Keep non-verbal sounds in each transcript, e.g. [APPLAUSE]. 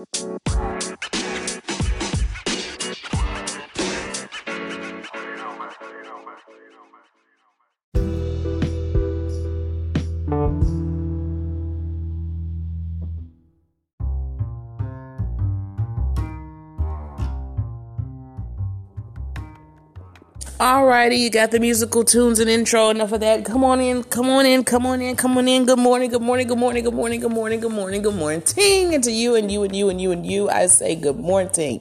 Música Alrighty, you got the musical tunes and intro. Enough of that. Come on in, come on in, come on in, come on in. Good morning, good morning, good morning, good morning, good morning, good morning, good morning. Ting and to you and you and you and you and you. I say good morning.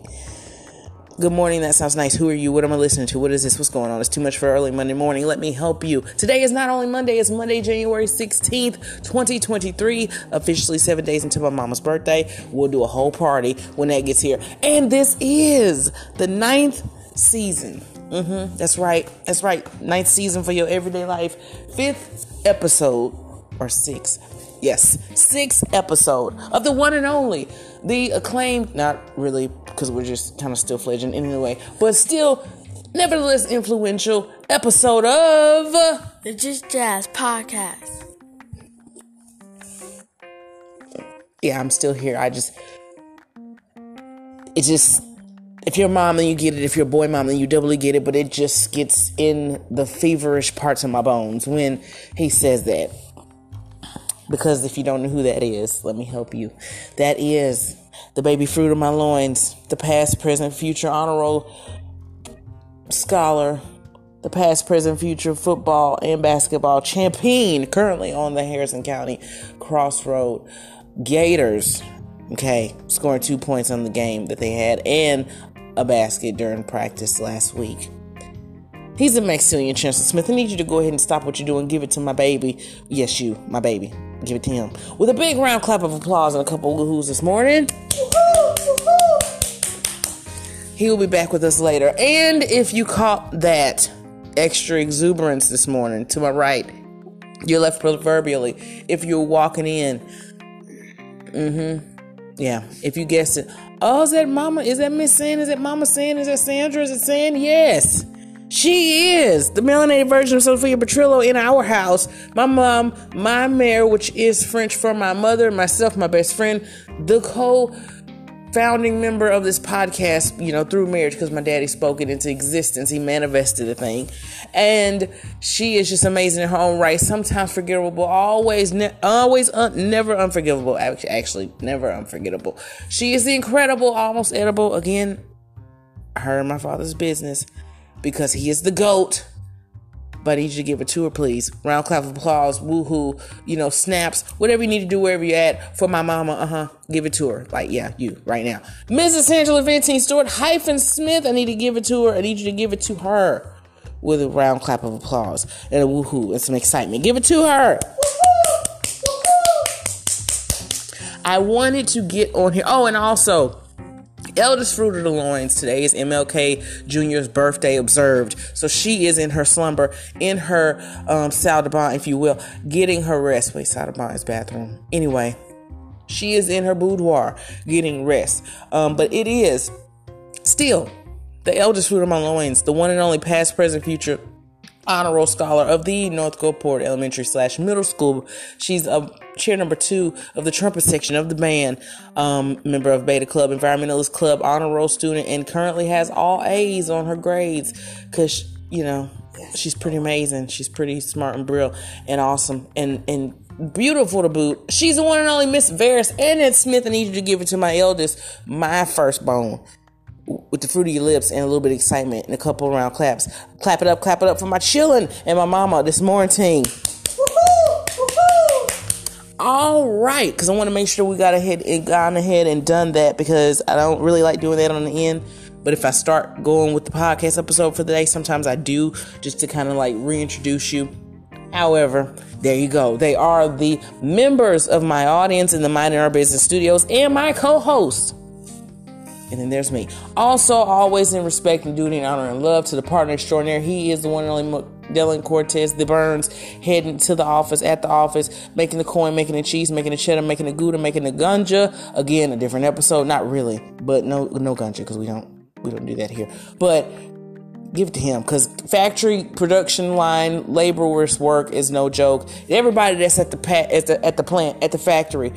Good morning. That sounds nice. Who are you? What am I listening to? What is this? What's going on? It's too much for early Monday morning. Let me help you. Today is not only Monday, it's Monday, January 16th, 2023. Officially seven days until my mama's birthday. We'll do a whole party when that gets here. And this is the ninth season Mm-hmm. That's right. That's right. Ninth season for your everyday life. Fifth episode or six. Yes, sixth episode of the one and only, the acclaimed, not really, because we're just kind of still fledgling anyway, but still, nevertheless influential episode of the Just Jazz podcast. Yeah, I'm still here. I just, it just, if you're a mom, then you get it. If you're a boy mom, then you doubly get it. But it just gets in the feverish parts of my bones when he says that. Because if you don't know who that is, let me help you. That is the baby fruit of my loins, the past, present, future honor roll scholar, the past, present, future football and basketball champion, currently on the Harrison County Crossroad Gators. Okay, scoring two points on the game that they had, and a basket during practice last week. He's a Maximilian Chancellor Smith. I need you to go ahead and stop what you're doing. Give it to my baby. Yes, you, my baby. Give it to him. With a big round clap of applause and a couple of woohoos this morning. He will be back with us later. And if you caught that extra exuberance this morning to my right, you're left proverbially. If you're walking in, mm-hmm. Yeah, if you guessed it. Oh, is that Mama? Is that Miss San? Is that Mama San? Is that Sandra? Is it San? Yes. She is the melanated version of Sophia Petrillo in our house. My mom, my mayor, which is French for my mother, myself, my best friend, the co founding member of this podcast, you know, through marriage because my daddy spoke it into existence. He manifested the thing. And she is just amazing in her own right. Sometimes forgettable, always, ne- always, un- never unforgivable. Actually, never unforgettable. She is the incredible, almost edible, again, her and my father's business because he is the GOAT but I need you to give it to her, please. Round clap of applause, woohoo, you know, snaps, whatever you need to do wherever you're at for my mama. Uh huh. Give it to her. Like, yeah, you right now. Mrs. Angela Ventine Stewart hyphen Smith. I need to give it to her. I need you to give it to her with a round clap of applause and a woohoo and some excitement. Give it to her. Woohoo! Woohoo! I wanted to get on here. Oh, and also, eldest fruit of the loins today is MLK Jr.'s birthday observed. So she is in her slumber, in her um, salle de bain, if you will, getting her rest. Wait, salle de is bathroom. Anyway, she is in her boudoir getting rest. Um, but it is still the eldest fruit of my loins, the one and only past, present, future honor roll scholar of the North Gulfport Elementary slash Middle School. She's a chair number two of the trumpet section of the band, um, member of Beta Club, Environmentalist Club, honor roll student, and currently has all A's on her grades because you know she's pretty amazing. She's pretty smart and brilliant and awesome and and beautiful to boot. She's the one and only Miss Varys and Ed Smith. I need you to give it to my eldest, my firstborn with the fruit of your lips and a little bit of excitement and a couple round claps. Clap it up, clap it up for my chillin' and my mama this morning. All right, because I want to make sure we got ahead and gone ahead and done that because I don't really like doing that on the end. But if I start going with the podcast episode for the day, sometimes I do just to kind of like reintroduce you. However, there you go. They are the members of my audience in the Mind in Our Business Studios and my co-host and then there's me. Also, always in respect and duty and honor and love to the partner extraordinaire. He is the one and only Dylan Cortez, the Burns, heading to the office, at the office, making the coin, making the cheese, making the cheddar, making the gouda, making the ganja. Again, a different episode. Not really, but no, no ganja because we don't, we don't do that here. But give it to him because factory production line laborers work is no joke. Everybody that's at the at the at the plant at the factory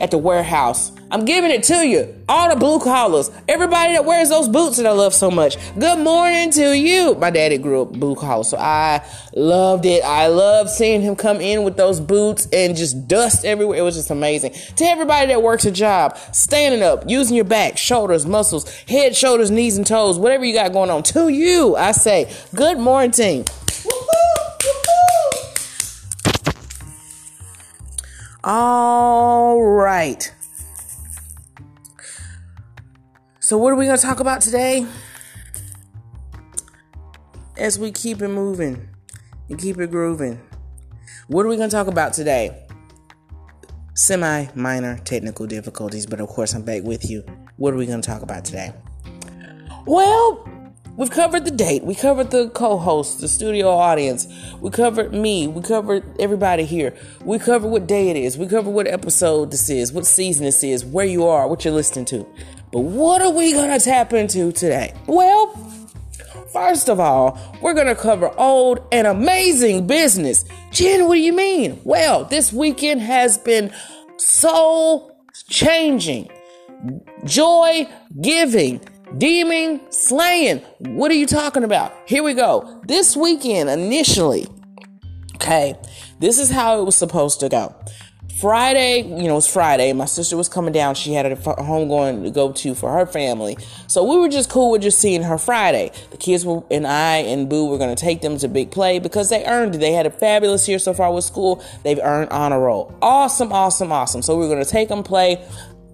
at the warehouse. I'm giving it to you. All the blue collars. Everybody that wears those boots that I love so much. Good morning to you. My daddy grew up blue collar, so I loved it. I loved seeing him come in with those boots and just dust everywhere. It was just amazing. To everybody that works a job, standing up, using your back, shoulders, muscles, head, shoulders, knees, and toes, whatever you got going on. To you, I say, good morning, team. All right. So, what are we going to talk about today? As we keep it moving and keep it grooving, what are we going to talk about today? Semi minor technical difficulties, but of course, I'm back with you. What are we going to talk about today? Well, we've covered the date, we covered the co host, the studio audience, we covered me, we covered everybody here, we covered what day it is, we covered what episode this is, what season this is, where you are, what you're listening to. But what are we going to tap into today? Well, first of all, we're going to cover old and amazing business. Jen, what do you mean? Well, this weekend has been soul changing, joy giving, demon slaying. What are you talking about? Here we go. This weekend, initially, okay, this is how it was supposed to go. Friday, you know, it was Friday. My sister was coming down. She had a home going to go to for her family. So we were just cool with just seeing her Friday. The kids were, and I and Boo were going to take them to Big Play because they earned it. They had a fabulous year so far with school. They've earned honor roll. Awesome, awesome, awesome. So we were going to take them play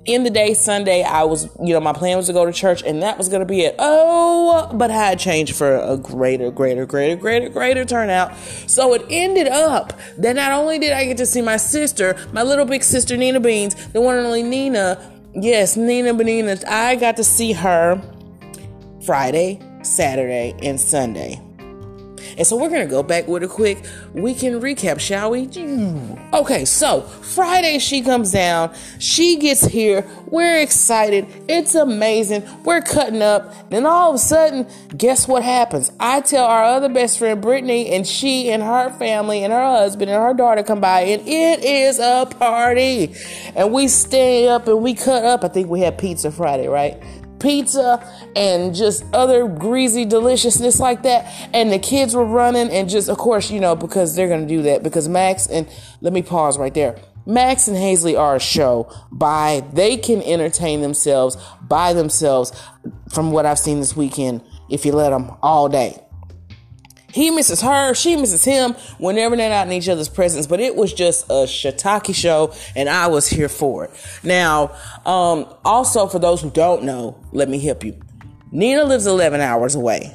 in the day Sunday, I was, you know, my plan was to go to church and that was going to be it. Oh, but I had changed for a greater, greater, greater, greater, greater turnout. So it ended up that not only did I get to see my sister, my little big sister, Nina Beans, the one and only Nina, yes, Nina Benina, I got to see her Friday, Saturday, and Sunday. And so we're going to go back with a quick weekend recap, shall we? Okay, so Friday she comes down, she gets here, we're excited, it's amazing, we're cutting up, then all of a sudden, guess what happens? I tell our other best friend Brittany, and she and her family and her husband and her daughter come by, and it is a party. And we stay up and we cut up. I think we had pizza Friday, right? Pizza and just other greasy deliciousness like that. And the kids were running and just, of course, you know, because they're going to do that because Max and let me pause right there. Max and Hazley are a show by they can entertain themselves by themselves from what I've seen this weekend if you let them all day. He misses her, she misses him whenever they're not in each other's presence. But it was just a shiitake show, and I was here for it. Now, um, also for those who don't know, let me help you. Nina lives 11 hours away.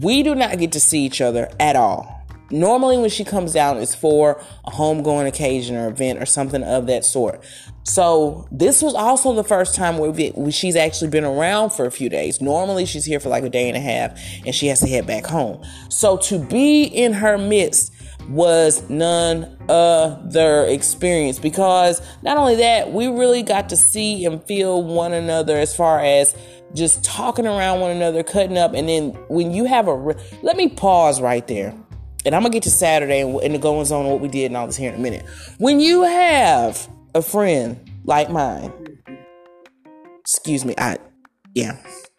We do not get to see each other at all. Normally, when she comes down, it's for a homegoing occasion or event or something of that sort. So this was also the first time where, she's actually been around for a few days. Normally, she's here for like a day and a half, and she has to head back home. So to be in her midst was none other experience because not only that, we really got to see and feel one another as far as just talking around one another, cutting up, and then when you have a, re- let me pause right there and I'm gonna get to Saturday and, and the goings on what we did and all this here in a minute. When you have a friend like mine, excuse me, I, yeah,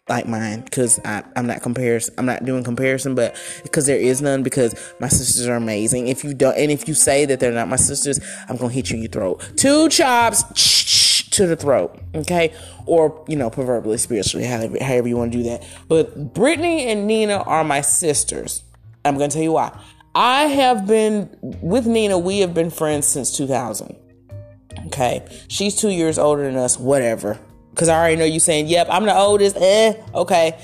like mine, because I'm not comparison, I'm not doing comparison, but because there is none, because my sisters are amazing. If you don't, and if you say that they're not my sisters, I'm gonna hit you in your throat. Two chops [SNIFFS] to the throat, okay, or you know, proverbially, spiritually, however, however you want to do that. But Brittany and Nina are my sisters. I'm gonna tell you why. I have been with Nina, we have been friends since 2000. Okay. She's two years older than us, whatever. Because I already know you saying, yep, I'm the oldest. Eh, okay.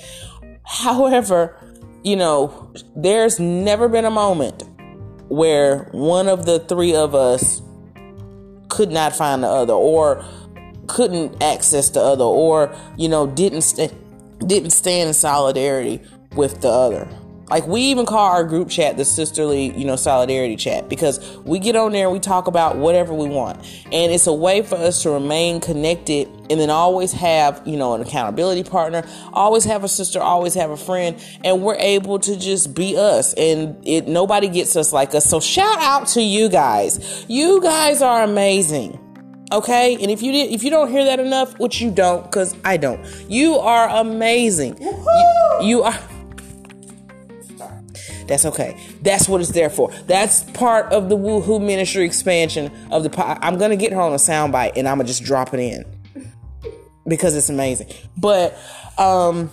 However, you know, there's never been a moment where one of the three of us could not find the other or couldn't access the other or, you know, didn't, st- didn't stand in solidarity with the other. Like we even call our group chat the sisterly, you know, solidarity chat because we get on there and we talk about whatever we want. And it's a way for us to remain connected and then always have, you know, an accountability partner, always have a sister, always have a friend, and we're able to just be us and it nobody gets us like us. So shout out to you guys. You guys are amazing. Okay, and if you did, if you don't hear that enough, which you don't, because I don't, you are amazing. You, you are. That's okay. That's what it's there for. That's part of the Woohoo Ministry expansion of the. I'm gonna get her on a soundbite and I'm gonna just drop it in because it's amazing. But um,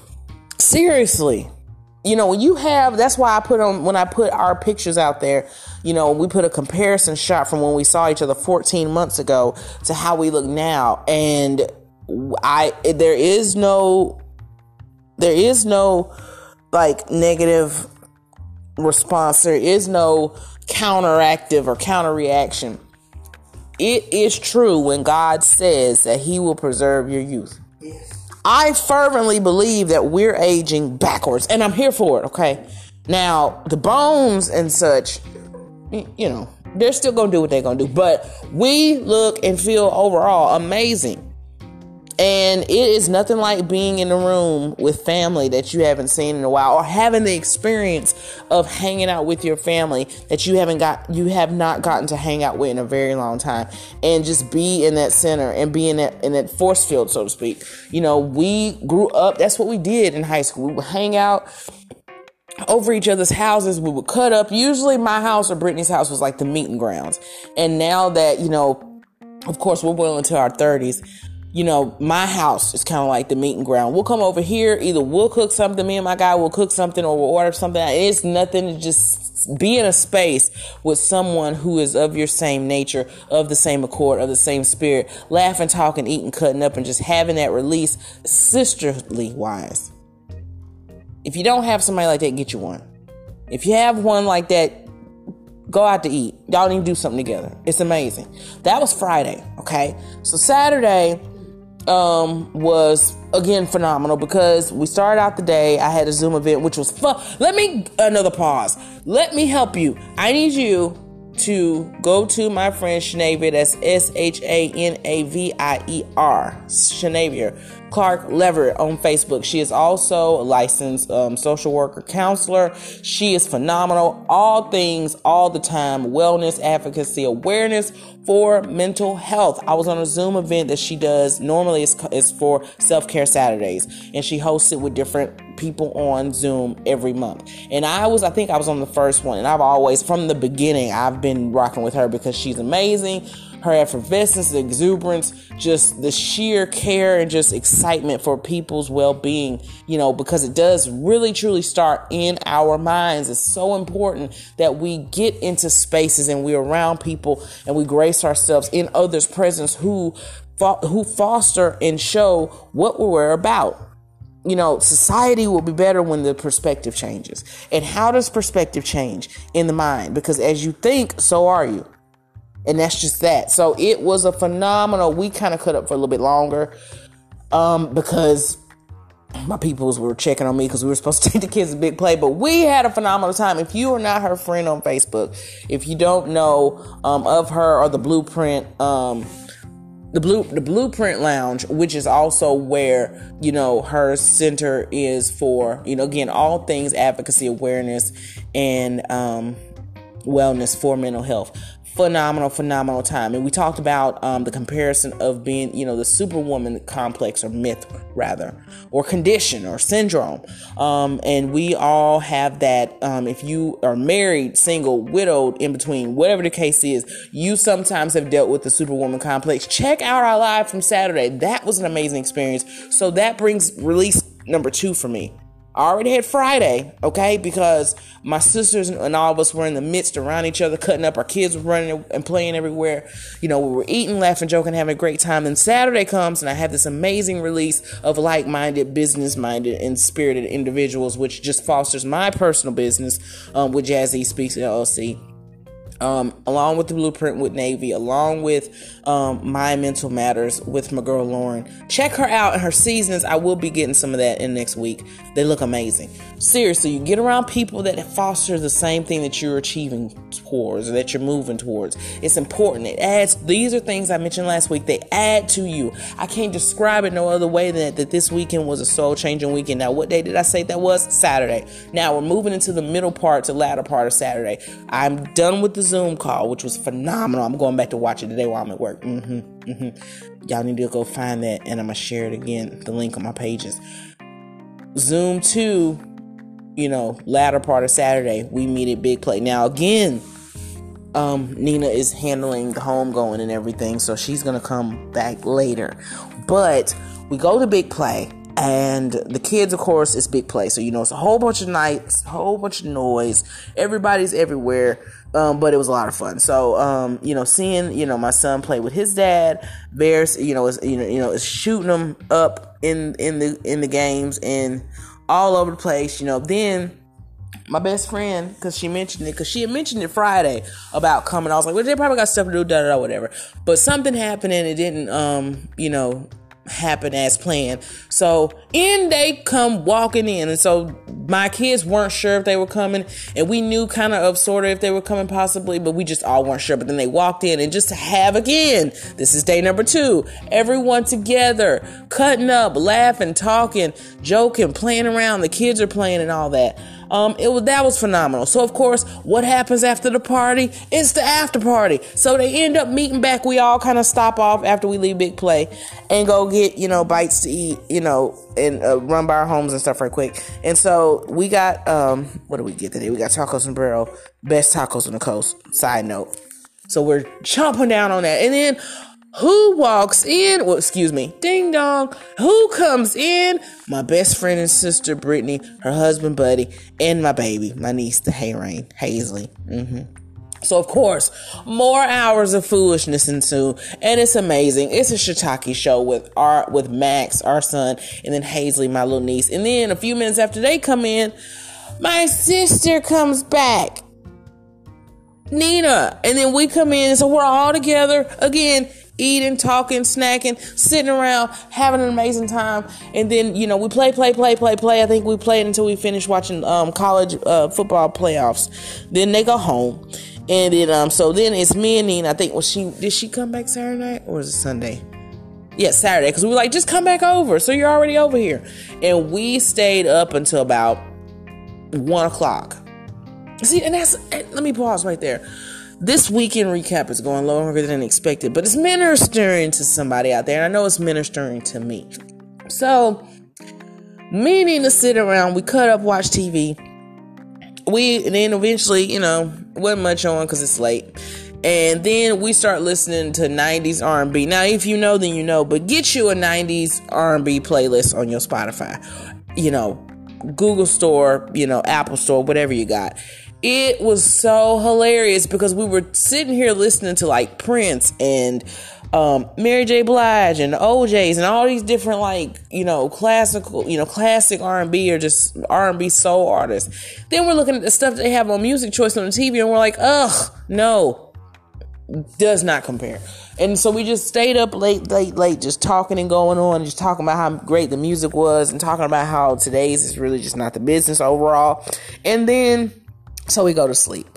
seriously, you know, when you have, that's why I put on, when I put our pictures out there, you know, we put a comparison shot from when we saw each other 14 months ago to how we look now. And I, there is no, there is no like negative response. There is no counteractive or counter reaction. It is true when God says that He will preserve your youth. Yes. I fervently believe that we're aging backwards, and I'm here for it, okay? Now, the bones and such, you know, they're still gonna do what they're gonna do, but we look and feel overall amazing. And it is nothing like being in a room with family that you haven't seen in a while or having the experience of hanging out with your family that you haven't got you have not gotten to hang out with in a very long time and just be in that center and be in that in that force field so to speak. You know, we grew up that's what we did in high school. We would hang out over each other's houses. We would cut up. Usually my house or Brittany's house was like the meeting grounds. And now that, you know, of course, we're well into our 30s you know, my house is kind of like the meeting ground. We'll come over here, either we'll cook something, me and my guy will cook something, or we'll order something. It's nothing to just be in a space with someone who is of your same nature, of the same accord, of the same spirit, laughing, talking, eating, cutting up, and just having that release sisterly wise. If you don't have somebody like that, get you one. If you have one like that, go out to eat. Y'all need to do something together. It's amazing. That was Friday, okay? So Saturday, um, was again phenomenal because we started out the day. I had a Zoom event, which was fun. Let me another pause. Let me help you. I need you to go to my friend Shanavier. That's S H A N A V I E R. Shanavier. Clark Leverett on Facebook. She is also a licensed um, social worker counselor. She is phenomenal. All things, all the time, wellness, advocacy, awareness for mental health. I was on a Zoom event that she does. Normally, it's, it's for self care Saturdays, and she hosts it with different people on Zoom every month. And I was, I think I was on the first one, and I've always, from the beginning, I've been rocking with her because she's amazing her effervescence, the exuberance, just the sheer care and just excitement for people's well being, you know, because it does really truly start in our minds. It's so important that we get into spaces and we're around people and we grace ourselves in others' presence who who foster and show what we're about you know, society will be better when the perspective changes. And how does perspective change in the mind? Because as you think, so are you. And that's just that. So it was a phenomenal. We kind of cut up for a little bit longer um, because my peoples were checking on me because we were supposed to take the kids a big play. But we had a phenomenal time. If you are not her friend on Facebook, if you don't know um, of her or the Blueprint, um, the blue the Blueprint Lounge, which is also where you know her center is for you know again all things advocacy awareness and um, wellness for mental health phenomenal, phenomenal time. And we talked about um, the comparison of being, you know, the superwoman complex or myth, rather, or condition or syndrome. Um, and we all have that. Um, if you are married, single, widowed, in between, whatever the case is, you sometimes have dealt with the superwoman complex. Check out our live from Saturday. That was an amazing experience. So that brings release number two for me. I already had Friday, okay, because my sisters and all of us were in the midst around each other, cutting up. Our kids were running and playing everywhere. You know, we were eating, laughing, joking, having a great time. And Saturday comes, and I have this amazing release of like minded, business minded, and spirited individuals, which just fosters my personal business um, with Jazzy Speaks LLC um, along with the blueprint with Navy, along with um, my mental matters with my girl Lauren. Check her out and her seasons. I will be getting some of that in next week. They look amazing. Seriously, you get around people that foster the same thing that you're achieving towards or that you're moving towards. It's important. It adds. These are things I mentioned last week. They add to you. I can't describe it no other way than that. That this weekend was a soul changing weekend. Now, what day did I say that was? Saturday. Now we're moving into the middle part to latter part of Saturday. I'm done with the Zoom call, which was phenomenal. I'm going back to watch it today while I'm at work. Mm-hmm, mm-hmm. Y'all need to go find that, and I'm gonna share it again. The link on my pages. Zoom two, you know, latter part of Saturday, we meet at Big Play. Now again, um, Nina is handling the home going and everything, so she's gonna come back later. But we go to Big Play and the kids of course is big play so you know it's a whole bunch of nights a whole bunch of noise everybody's everywhere um, but it was a lot of fun so um, you know seeing you know my son play with his dad bears you know is you know you know is shooting them up in in the in the games and all over the place you know then my best friend, because she mentioned it, because she had mentioned it Friday about coming. I was like, well, they probably got stuff to do, da da da, whatever. But something happened and it didn't, um, you know, happen as planned. So in they come walking in, and so my kids weren't sure if they were coming, and we knew kind of of sort of if they were coming possibly, but we just all weren't sure. But then they walked in, and just to have again, this is day number two, everyone together, cutting up, laughing, talking, joking, playing around. The kids are playing and all that. Um, it was that was phenomenal. So of course, what happens after the party? It's the after party. So they end up meeting back. We all kind of stop off after we leave Big Play and go get you know bites to eat, you know, and uh, run by our homes and stuff right quick. And so we got um, what do we get today? We got tacos Taco Sombrero, best tacos on the coast. Side note. So we're chomping down on that, and then who walks in? Well, excuse me, ding dong. Who comes in? My best friend and sister, Brittany, her husband, Buddy, and my baby, my niece, the Hayrain, Hazley. Mm-hmm. So of course, more hours of foolishness ensue, and it's amazing. It's a shiitake show with our with Max, our son, and then Hazley, my little niece. And then a few minutes after they come in, my sister comes back, Nina, and then we come in, so we're all together again eating, talking, snacking, sitting around, having an amazing time. And then, you know, we play, play, play, play, play. I think we played until we finished watching um, college uh, football playoffs. Then they go home. And then, um, so then it's me and Nina. I think, was she, did she come back Saturday night or was it Sunday? Yeah, Saturday. Because we were like, just come back over. So you're already over here. And we stayed up until about one o'clock. See, and that's, let me pause right there. This weekend recap is going longer than expected, but it's ministering to somebody out there, and I know it's ministering to me. So, meaning to sit around, we cut up, watch TV. We and then eventually, you know, wasn't much on because it's late, and then we start listening to 90s R&B. Now, if you know, then you know, but get you a 90s R&B playlist on your Spotify, you know, Google Store, you know, Apple Store, whatever you got it was so hilarious because we were sitting here listening to like Prince and um, Mary J. Blige and O'Jays and all these different like you know classical you know classic R and B or just R and B soul artists. Then we're looking at the stuff they have on Music Choice on the TV and we're like, ugh, no, does not compare. And so we just stayed up late, late, late, just talking and going on, just talking about how great the music was and talking about how today's is really just not the business overall. And then so we go to sleep.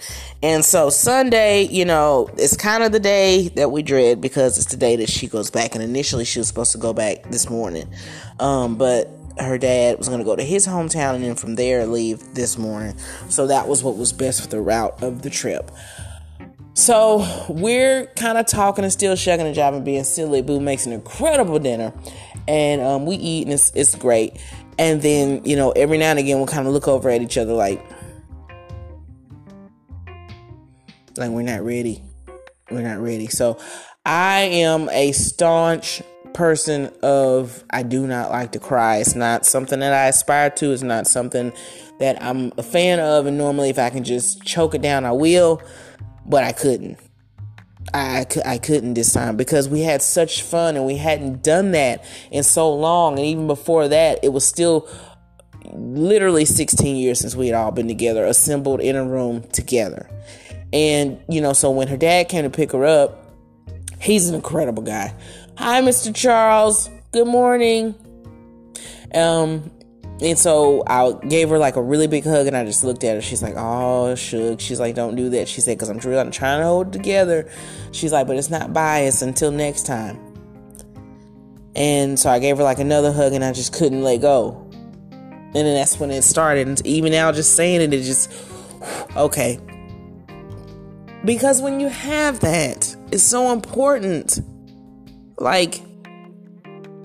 And so Sunday, you know, it's kind of the day that we dread because it's the day that she goes back. And initially she was supposed to go back this morning. Um, but her dad was going to go to his hometown and then from there leave this morning. So that was what was best for the route of the trip. So we're kind of talking and still shucking and jiving, being silly. Boo makes an incredible dinner, and um, we eat and it's, it's great. And then you know every now and again we'll kind of look over at each other like, Like we're not ready. We're not ready. So I am a staunch person of I do not like to cry. It's not something that I aspire to. It's not something that I'm a fan of. And normally, if I can just choke it down, I will. But I couldn't. I, I couldn't this time because we had such fun and we hadn't done that in so long. And even before that, it was still literally 16 years since we had all been together, assembled in a room together. And, you know, so when her dad came to pick her up, he's an incredible guy. Hi, Mr. Charles. Good morning. Um, and so I gave her like a really big hug and I just looked at her. She's like, oh, shook. She's like, don't do that. She said, because I'm I'm trying to hold it together. She's like, but it's not biased until next time. And so I gave her like another hug and I just couldn't let go. And then that's when it started. And even now, just saying it, it just, [SIGHS] okay, Because when you have that, it's so important. Like,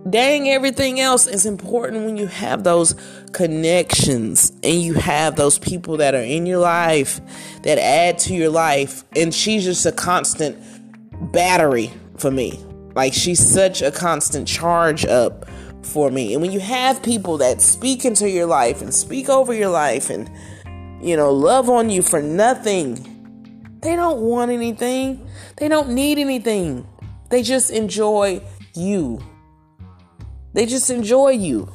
dang, everything else is important when you have those connections and you have those people that are in your life that add to your life. And she's just a constant battery for me. Like, she's such a constant charge up for me. And when you have people that speak into your life and speak over your life and, you know, love on you for nothing they don't want anything, they don't need anything. They just enjoy you. They just enjoy you.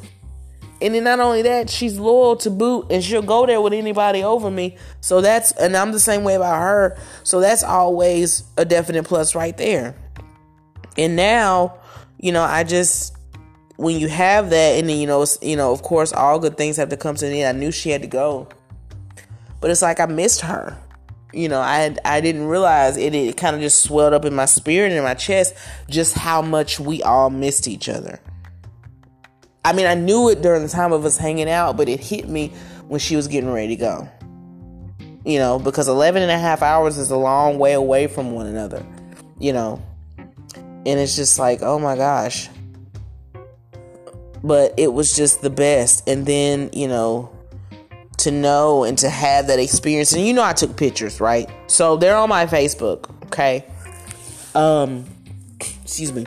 And then not only that, she's loyal to boot and she'll go there with anybody over me. So that's, and I'm the same way about her. So that's always a definite plus right there. And now, you know, I just, when you have that, and then, you know, you know, of course, all good things have to come to an end. I knew she had to go. But it's like I missed her you know, I I didn't realize it. It kind of just swelled up in my spirit and in my chest just how much we all missed each other. I mean, I knew it during the time of us hanging out, but it hit me when she was getting ready to go. You know, because 11 and a half hours is a long way away from one another, you know. And it's just like, oh my gosh. But it was just the best. And then, you know, to know and to have that experience. And you know, I took pictures, right? So they're on my Facebook, okay? Um, excuse me.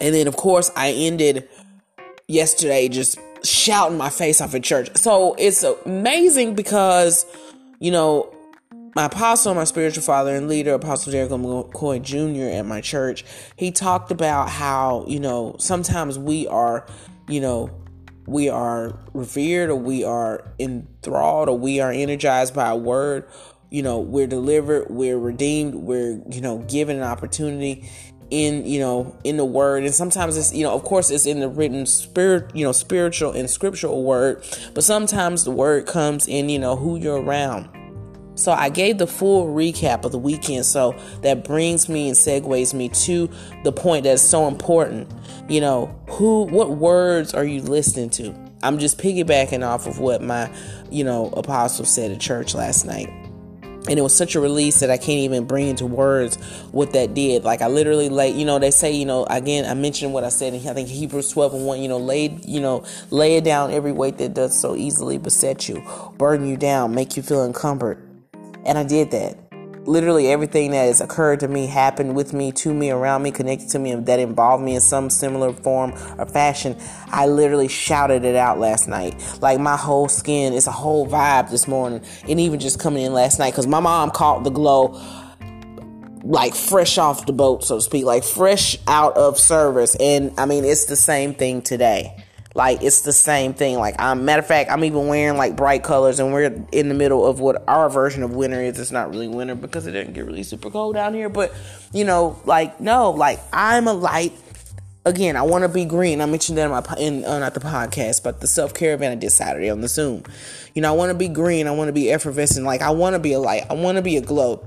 And then, of course, I ended yesterday just shouting my face off at church. So it's amazing because, you know, my apostle, my spiritual father and leader, Apostle Derek McCoy Jr. at my church, he talked about how, you know, sometimes we are, you know, we are revered or we are enthralled or we are energized by a word. You know we're delivered we're redeemed we're you know given an opportunity in you know in the word. And sometimes it's you know of course it's in the written spirit you know spiritual and scriptural word but sometimes the word comes in you know who you're around so I gave the full recap of the weekend. So that brings me and segues me to the point that's so important. You know, who, what words are you listening to? I'm just piggybacking off of what my, you know, apostle said at church last night. And it was such a release that I can't even bring into words what that did. Like I literally lay, you know, they say, you know, again, I mentioned what I said in I think Hebrews 12 and 1, you know, lay, you know, lay it down every weight that does so easily beset you, burden you down, make you feel encumbered and I did that. Literally everything that has occurred to me happened with me, to me, around me, connected to me, that involved me in some similar form or fashion. I literally shouted it out last night. Like my whole skin, it's a whole vibe this morning. And even just coming in last night, because my mom caught the glow like fresh off the boat, so to speak, like fresh out of service. And I mean, it's the same thing today. Like it's the same thing. Like I'm matter of fact, I'm even wearing like bright colors, and we're in the middle of what our version of winter is. It's not really winter because it didn't get really super cold down here. But you know, like no, like I'm a light. Again, I want to be green. I mentioned that in my in uh, not the podcast, but the self care event I did Saturday on the Zoom. You know, I want to be green. I want to be effervescent. Like I want to be a light. I want to be a glow.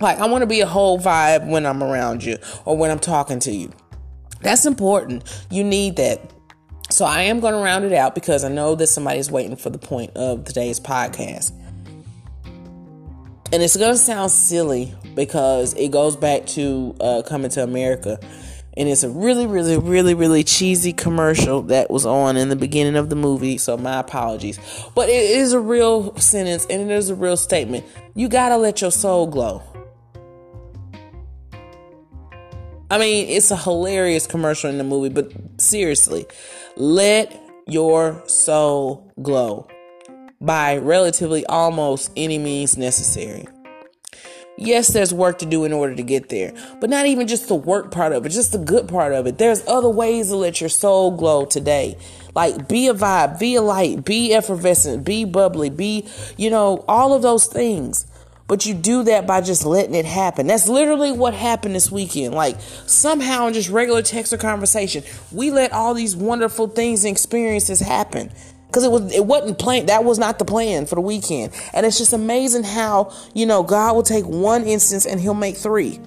Like I want to be a whole vibe when I'm around you or when I'm talking to you. That's important. You need that so I am going to round it out because I know that somebody's waiting for the point of today's podcast. And it's going to sound silly because it goes back to uh, coming to America. And it's a really, really, really, really cheesy commercial that was on in the beginning of the movie. So my apologies. But it is a real sentence and it is a real statement. You got to let your soul glow. I mean, it's a hilarious commercial in the movie, but seriously, let your soul glow by relatively almost any means necessary. Yes, there's work to do in order to get there, but not even just the work part of it, just the good part of it. There's other ways to let your soul glow today. Like be a vibe, be a light, be effervescent, be bubbly, be, you know, all of those things. But you do that by just letting it happen. That's literally what happened this weekend. Like somehow in just regular text or conversation, we let all these wonderful things and experiences happen. Cause it was it wasn't planned. That was not the plan for the weekend. And it's just amazing how, you know, God will take one instance and he'll make three.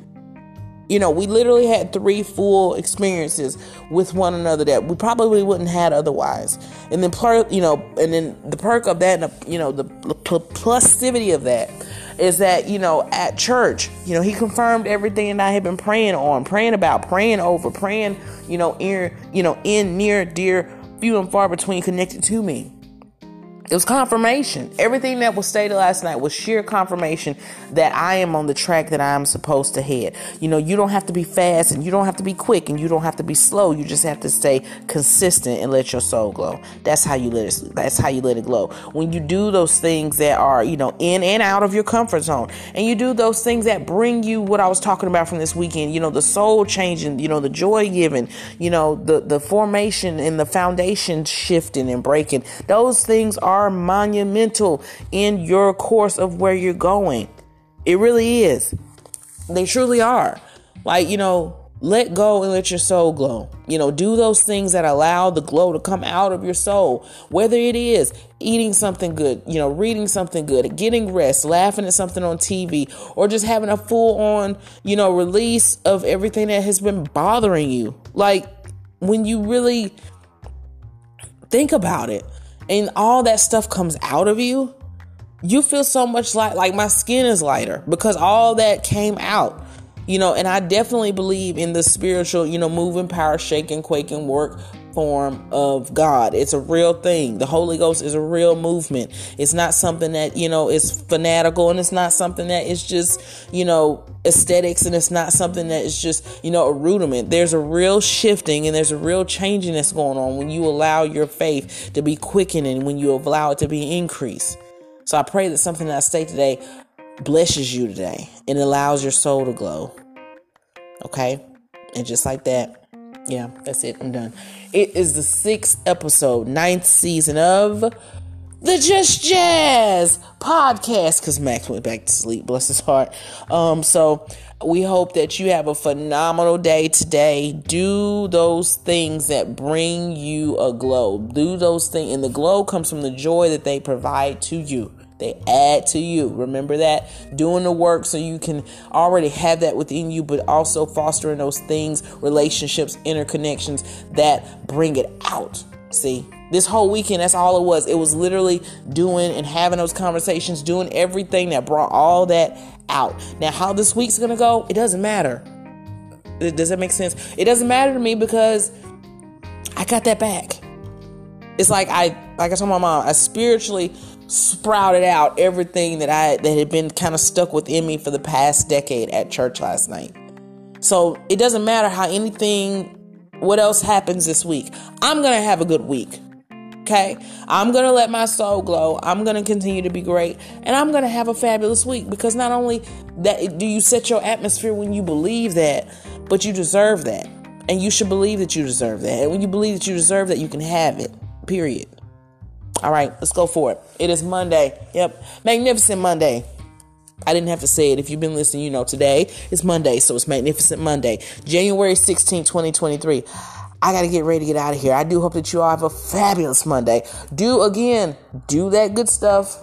You know, we literally had three full experiences with one another that we probably wouldn't had otherwise. And then, you know, and then the perk of that, and the, you know, the plusivity of that is that, you know, at church, you know, he confirmed everything that I had been praying on, praying about, praying over, praying, you know, in, you know, in near, dear, few and far between connected to me. It was confirmation. Everything that was stated last night was sheer confirmation that I am on the track that I'm supposed to head. You know, you don't have to be fast and you don't have to be quick and you don't have to be slow. You just have to stay consistent and let your soul glow. That's how you let it that's how you let it glow. When you do those things that are, you know, in and out of your comfort zone and you do those things that bring you what I was talking about from this weekend, you know, the soul changing, you know, the joy giving, you know, the the formation and the foundation shifting and breaking. Those things are are monumental in your course of where you're going. It really is. They truly are. Like, you know, let go and let your soul glow. You know, do those things that allow the glow to come out of your soul. Whether it is eating something good, you know, reading something good, getting rest, laughing at something on TV, or just having a full on, you know, release of everything that has been bothering you. Like, when you really think about it, and all that stuff comes out of you, you feel so much like like my skin is lighter because all that came out. You know, and I definitely believe in the spiritual, you know, moving, power, shaking, quaking work form of God. It's a real thing. The Holy Ghost is a real movement. It's not something that, you know, is fanatical and it's not something that is just, you know, aesthetics and it's not something that is just, you know, a rudiment. There's a real shifting and there's a real changing that's going on when you allow your faith to be quickened and when you allow it to be increased. So I pray that something that I say today blesses you today and allows your soul to glow. Okay? And just like that, yeah, that's it. I'm done. It is the sixth episode, ninth season of the Just Jazz podcast because Max went back to sleep, bless his heart. Um, so we hope that you have a phenomenal day today. Do those things that bring you a glow. Do those things, and the glow comes from the joy that they provide to you. They add to you. Remember that? Doing the work so you can already have that within you, but also fostering those things, relationships, interconnections that bring it out. See, this whole weekend, that's all it was. It was literally doing and having those conversations, doing everything that brought all that out. Now, how this week's gonna go, it doesn't matter. Does that make sense? It doesn't matter to me because I got that back. It's like I, like I told my mom, I spiritually sprouted out everything that I that had been kind of stuck within me for the past decade at church last night. So it doesn't matter how anything what else happens this week. I'm going to have a good week. Okay? I'm going to let my soul glow. I'm going to continue to be great and I'm going to have a fabulous week because not only that do you set your atmosphere when you believe that, but you deserve that. And you should believe that you deserve that. And when you believe that you deserve that, you can have it. Period. All right, let's go for it. It is Monday. Yep. Magnificent Monday. I didn't have to say it. If you've been listening, you know today is Monday, so it's Magnificent Monday, January 16, 2023. I got to get ready to get out of here. I do hope that you all have a fabulous Monday. Do again, do that good stuff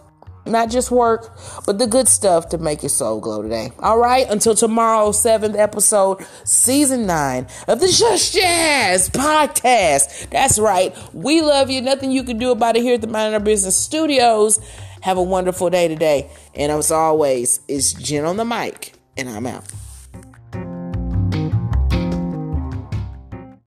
not just work, but the good stuff to make your soul glow today. All right, until tomorrow, seventh episode, season nine of the Just Jazz podcast. That's right. We love you. Nothing you can do about it here at the Mind Our Business Studios. Have a wonderful day today. And as always, it's Jen on the mic, and I'm out.